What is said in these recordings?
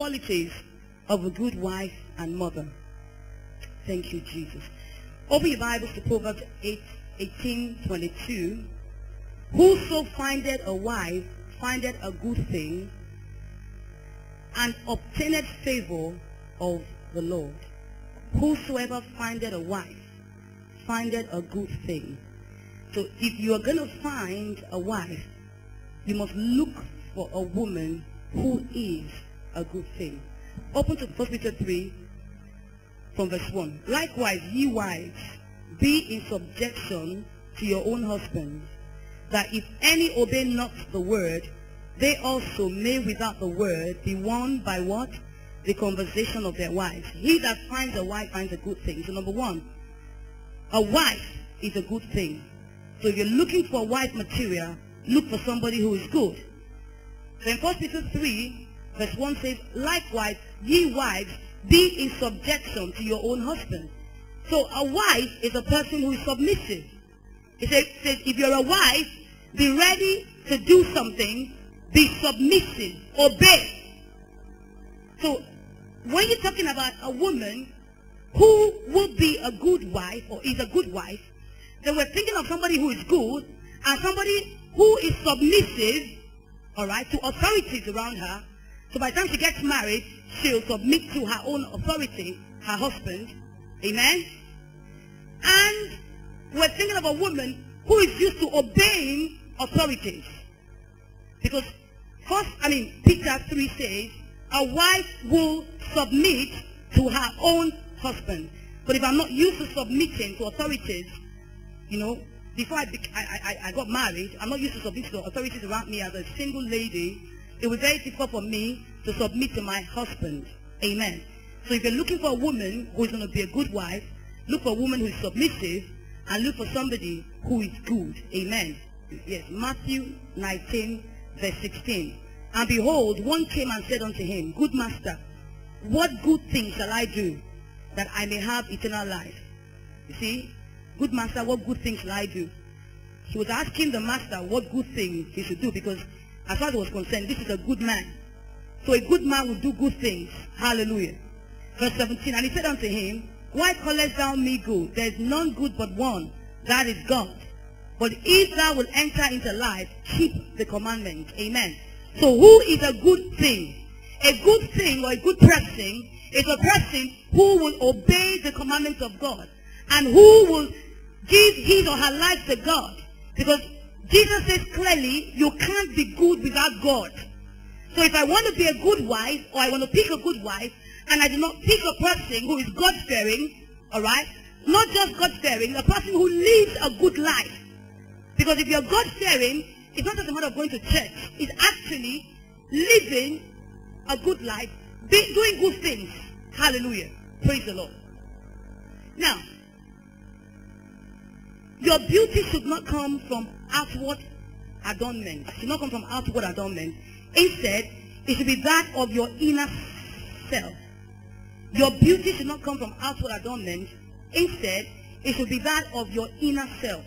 qualities of a good wife and mother. Thank you, Jesus. Open your Bibles to Proverbs 8, 18, 22. Whoso findeth a wife findeth a good thing and obtaineth favor of the Lord. Whosoever findeth a wife findeth a good thing. So if you are going to find a wife, you must look for a woman who is a good thing. Open to 1 Peter 3 from verse 1. Likewise, ye wives, be in subjection to your own husbands, that if any obey not the word, they also may without the word be won by what? The conversation of their wives. He that finds a wife finds a good thing. So number one, a wife is a good thing. So if you're looking for wife material, look for somebody who is good. Then 1 Peter 3, verse 1 says, Likewise, ye wives, be in subjection to your own husband. So a wife is a person who is submissive. It says, says if you're a wife, be ready to do something, be submissive, obey. So when you're talking about a woman who will be a good wife or is a good wife, then we're thinking of somebody who is good and somebody who is submissive, all right, to authorities around her. So by the time she gets married, she'll submit to her own authority, her husband. Amen? And we're thinking of a woman who is used to obeying authorities. Because first, I mean, Peter 3 says, a wife will submit to her own husband. But if I'm not used to submitting to authorities, you know, before I, I, I, I got married, I'm not used to submitting to authorities around me as a single lady. It was very difficult for me to submit to my husband. Amen. So if you're looking for a woman who is going to be a good wife, look for a woman who is submissive and look for somebody who is good. Amen. Yes, Matthew 19, verse 16. And behold, one came and said unto him, Good master, what good thing shall I do that I may have eternal life? You see, good master, what good thing shall I do? He was asking the master what good thing he should do because as far as he was concerned, this is a good man. So a good man will do good things. Hallelujah. Verse 17, and he said unto him, Why callest thou me good? There is none good but one, that is God. But if thou wilt enter into life, keep the commandments. Amen. So who is a good thing? A good thing or a good person is a person who will obey the commandments of God and who will give his or her life to God. Because Jesus says clearly, you can't be good without God. So if I want to be a good wife, or I want to pick a good wife, and I do not pick a person who is God-fearing, all right, not just God-fearing, a person who lives a good life. Because if you're God-fearing, it's not just a matter of going to church. It's actually living a good life, be, doing good things. Hallelujah. Praise the Lord. Now, your beauty should not come from outward adornment. It should not come from outward adornment. Instead, it should be that of your inner self. Your beauty should not come from outward adornment. Instead, it should be that of your inner self.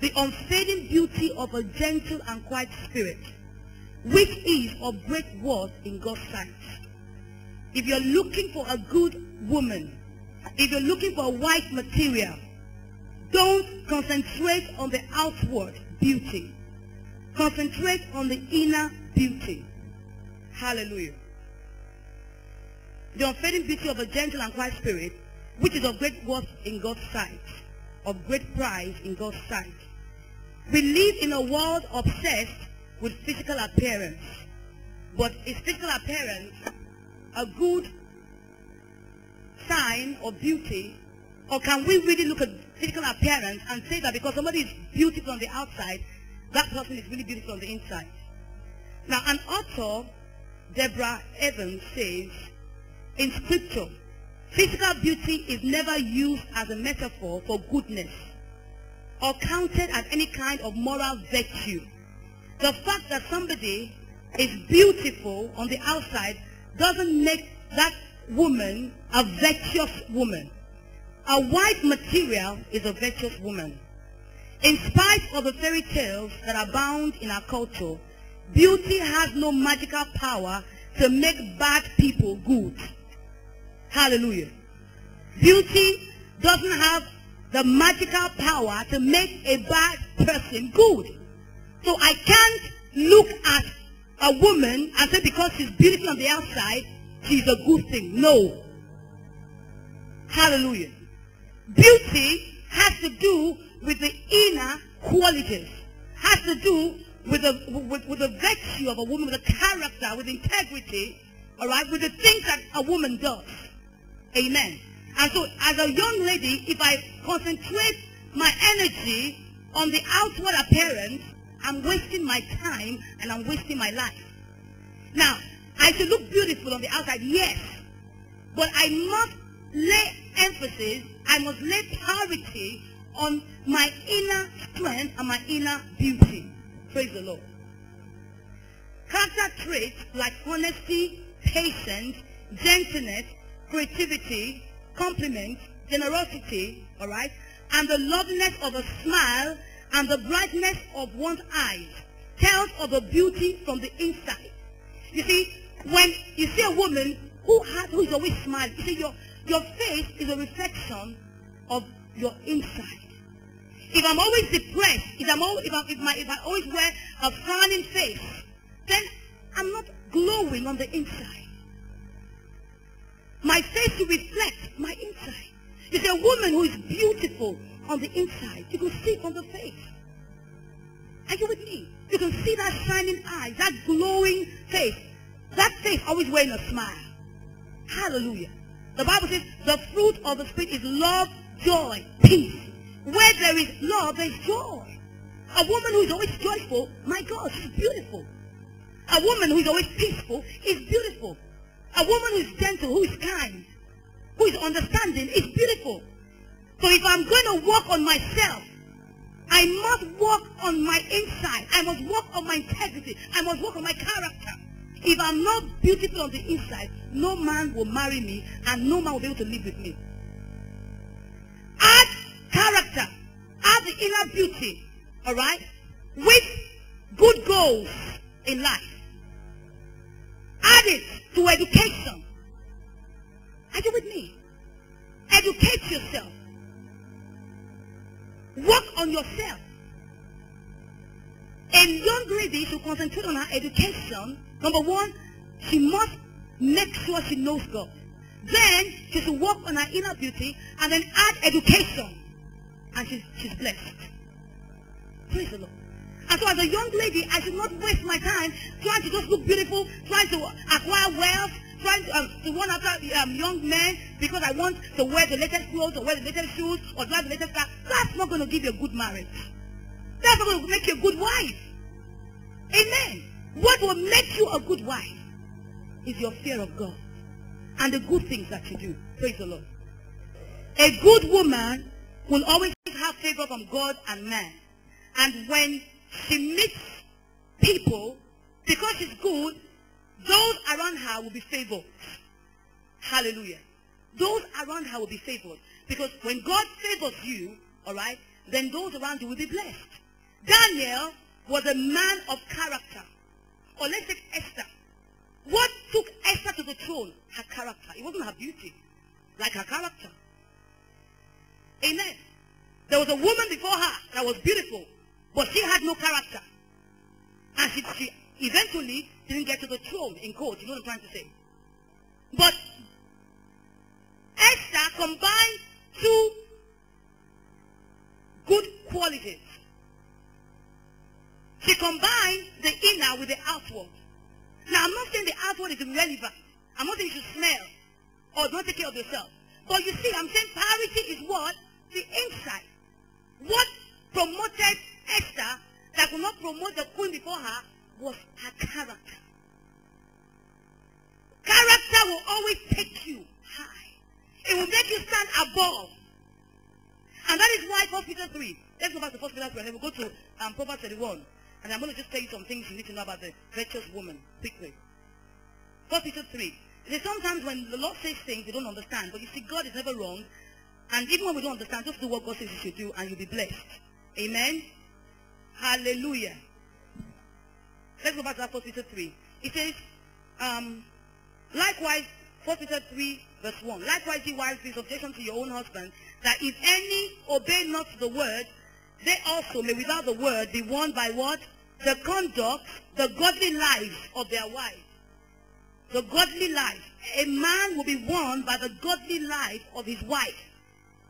The unfading beauty of a gentle and quiet spirit, which is of great worth in God's sight. If you're looking for a good woman, if you're looking for a wife material, don't concentrate on the outward beauty. Concentrate on the inner beauty. Hallelujah. The unfading beauty of a gentle and quiet spirit, which is of great worth in God's sight, of great price in God's sight. We live in a world obsessed with physical appearance. But is physical appearance a good sign of beauty? Or can we really look at physical appearance and say that because somebody is beautiful on the outside, that person is really beautiful on the inside? Now, an author, Deborah Evans, says, in scripture, physical beauty is never used as a metaphor for goodness or counted as any kind of moral virtue. The fact that somebody is beautiful on the outside doesn't make that woman a virtuous woman. A white material is a virtuous woman. In spite of the fairy tales that abound in our culture, beauty has no magical power to make bad people good. Hallelujah. Beauty doesn't have the magical power to make a bad person good. So I can't look at a woman and say because she's beautiful on the outside, she's a good thing. No. Hallelujah. Beauty has to do with the inner qualities. Has to do with the, with, with the virtue of a woman, with the character, with integrity, all right, with the things that a woman does. Amen. And so as a young lady, if I concentrate my energy on the outward appearance, I'm wasting my time and I'm wasting my life. Now, I should look beautiful on the outside, yes. But I must lay emphasis, I must lay priority on my inner strength and my inner beauty. Praise the Lord. Character traits like honesty, patience, gentleness, creativity, compliment, generosity, all right, and the loveliness of a smile and the brightness of one's eyes tells of the beauty from the inside. You see, when you see a woman who has who is always smiling, you see your your face is a reflection of your inside. If I'm always depressed, if I'm always, if, I, if, my, if I always wear a frowning face, then I'm not glowing on the inside. My face will reflect my inside. See, a woman who is beautiful on the inside, you can see it on the face. Are you with me? You can see that shining eye, that glowing face. That face always wearing a smile. Hallelujah. The Bible says the fruit of the Spirit is love, joy, peace. Where there is love, there is joy. A woman who is always joyful, my God, she's beautiful. A woman who is always peaceful is beautiful. A woman who is gentle, who is kind, who is understanding is beautiful. So if I'm going to work on myself, I must work on my inside. I must work on my integrity. I must work on my character. If I'm not beautiful on the inside, no man will marry me and no man will be able to live with me. Add character. Add the inner beauty. All right? With good goals in life. Add it to education. Are you with me? Educate yourself. Work on yourself. A young lady should concentrate on her education. Number one, she must make sure she knows God. Then she should work on her inner beauty and then add education. And she's, she's blessed. Praise the Lord. And so as a young lady, I should not waste my time trying to just look beautiful, trying to acquire wealth, trying to, um, to run after um, young men because I want to wear the latest clothes or wear the latest shoes or drive the latest car. That's not going to give you a good marriage. That's not going to make you a good wife. Amen. What will make you a good wife is your fear of God and the good things that you do. Praise the Lord. A good woman will always have favor from God and man. And when she meets people, because she's good, those around her will be favored. Hallelujah. Those around her will be favored. Because when God favors you, all right, then those around you will be blessed. Daniel was a man of character. Take Esther. What took Esther to the throne? Her character. It wasn't her beauty, like her character. Amen. There was a woman before her that was beautiful, but she had no character. And she, she eventually didn't get to the throne in court. You know what I'm trying to say? But Esther combined two good qualities. She combined the inner with the outward. Now, I'm not saying the outward is irrelevant. I'm not saying you should smell or don't take care of yourself. But you see, I'm saying priority is what? The inside. What promoted Esther that could not promote the queen before her was her character. Character will always take you high. It will make you stand above. And that is why 1 Peter 3. Let's go back to 1 Peter 3 and then we'll go to um, Proverbs 31. And I'm going to just tell you some things you need to know about the virtuous woman quickly. 1 Peter 3. There's sometimes when the Lord says things you don't understand, but you see God is never wrong. And even when we don't understand, just do what God says you should do and you'll be blessed. Amen? Hallelujah. Let's go back to that 1 Peter 3. It says, Um, likewise, 1 Peter 3 verse 1. Likewise, ye wives, be subjection to your own husband, that if any obey not the word, they also may without the word be won by what? The conduct, the godly life of their wives. The godly life. A man will be won by the godly life of his wife.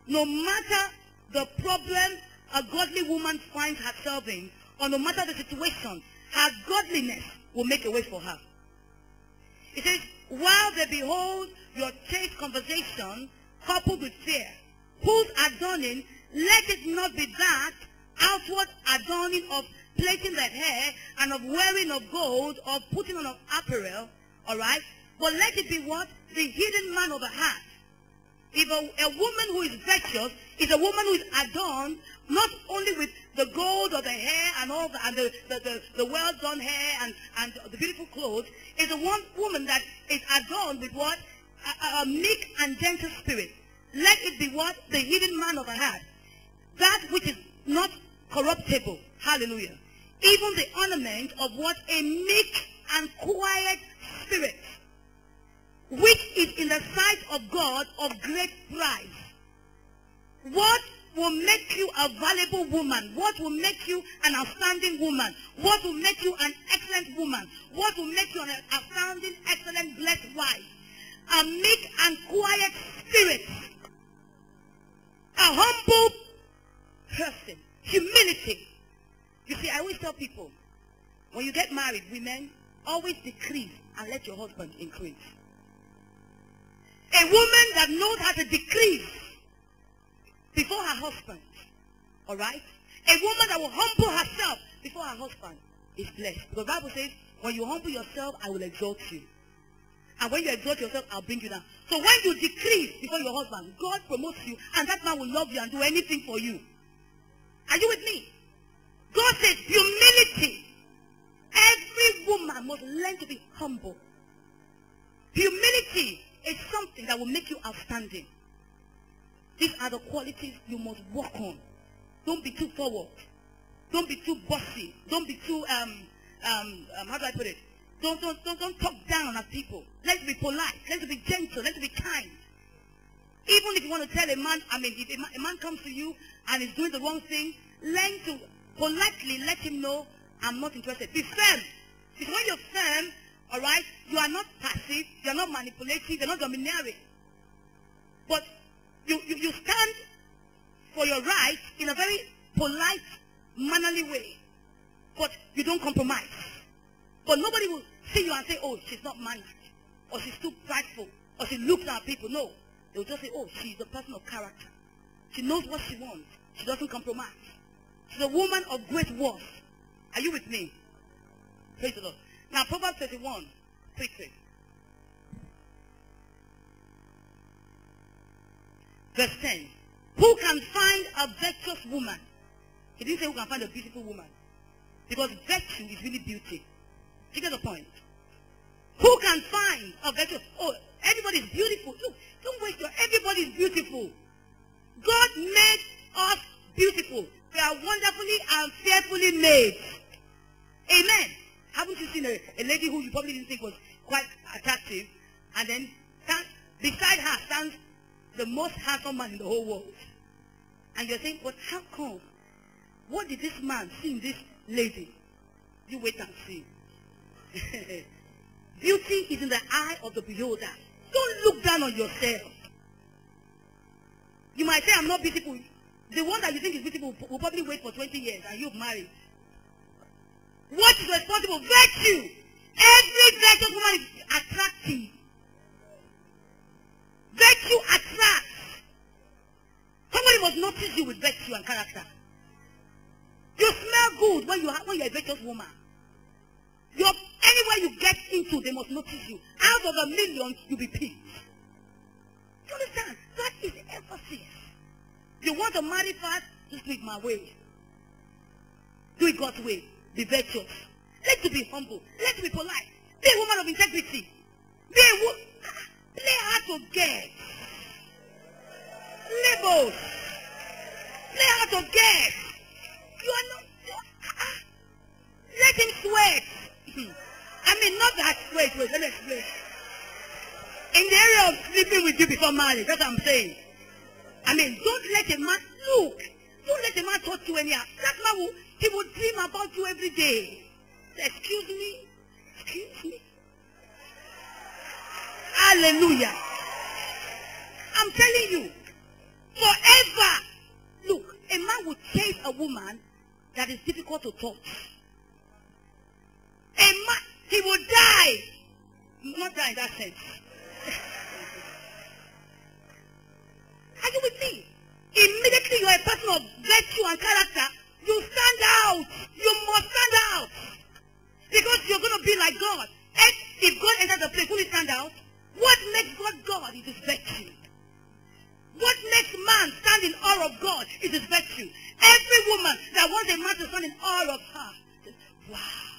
No matter the problem a godly woman finds herself in, or no matter the situation, her godliness will make a way for her. It says, while they behold your chaste conversation coupled with fear, whose adorning, let it not be that outward adorning of plaiting the hair and of wearing of gold, or putting on of apparel, all right? But let it be what? The hidden man of the heart. If a, a woman who is virtuous is a woman who is adorned not only with the gold or the hair and all the, and the, the, the, the well-done hair and, and the beautiful clothes, is a one woman that is adorned with what? A, a meek and gentle spirit. Let it be what? The hidden man of the heart. That which is not corruptible. Hallelujah. Even the ornament of what? A meek and quiet spirit. Which is in the sight of God of great price. What will make you a valuable woman? What will make you an outstanding woman? What will make you an excellent woman? What will make you an outstanding, excellent, blessed wife? A meek and quiet spirit. A humble person. Humility. You see, I always tell people, when you get married, women, always decrease and let your husband increase. A woman that knows how to decrease before her husband. All right? A woman that will humble herself before her husband is blessed. Because the Bible says, when you humble yourself, I will exalt you. And when you exalt yourself, I'll bring you down. So when you decrease before your husband, God promotes you, and that man will love you and do anything for you. Are you with me? God says humility. Every woman must learn to be humble. Humility is something that will make you outstanding. These are the qualities you must work on. Don't be too forward. Don't be too bossy. Don't be too, um, um, um, how do I put it? Don't, don't, don't, don't talk down at people. Let's be polite. Let's be gentle. Let's be kind. Even if you want to tell a man, I mean, if a man, a man comes to you and is doing the wrong thing, learn to politely let him know, I'm not interested. Be firm. Because when you're firm, all right, you are not passive, you're not manipulative, you're not domineering. But you, you, you stand for your right in a very polite, mannerly way. But you don't compromise. But nobody will see you and say, oh, she's not mannered. Or she's too prideful. Or she looks at people. No. They will just say, oh, she's a person of character. She knows what she wants. She doesn't compromise. She's a woman of great worth. Are you with me? Praise the Lord. Now, Proverbs 31, quickly. Verse 10. Who can find a virtuous woman? He didn't say who can find a beautiful woman. Because virtue is really beauty. You get the point? Who can find a virtuous? Oh, everybody is beautiful. Look, don't waste your, everybody is beautiful. God made us beautiful. We are wonderfully and fearfully made. Amen. Haven't you seen a, a lady who you probably didn't think was quite attractive, and then stand, beside her stands the most handsome man in the whole world. And you're saying, but how come? What did this man see in this lady? You wait and see. Beauty is in the eye of the beholder. Don't look down on yourself. You might say, I'm not beautiful. The one that you think is beautiful will probably wait for 20 years and you've married. What is responsible? Virtue. Every virtuous woman is attractive. Virtue attracts. Somebody must notice you with virtue and character. You smell good when you are, when you're a virtuous woman. You're, anywhere you get into, they must notice you. Out of a million, you'll be picked. You want to marry fast? Just do it my way. Do it God's way. Be virtuous. Let's be humble. Let's be polite. Be a woman of integrity. Be a woman. Play hard to get. Labels. Play hard to get. You are not. Let him sweat. I mean, not that. Wait, wait, let me explain. In the area of sleeping with you before marriage, that's what I'm saying. I mean, don't let a man, look, don't let a man touch you anyhow. That man will, he will dream about you every day. Excuse me? Excuse me? Hallelujah. I'm telling you, forever. Look, a man will chase a woman that is difficult to touch. A man, he will die. Not die in that sense. Of virtue and character, you stand out. You must stand out. Because you're going to be like God. And if God enters the place, will he stand out? What makes God God is his virtue. What makes man stand in awe of God is his virtue. Every woman that wants a man to stand in awe of her says, wow.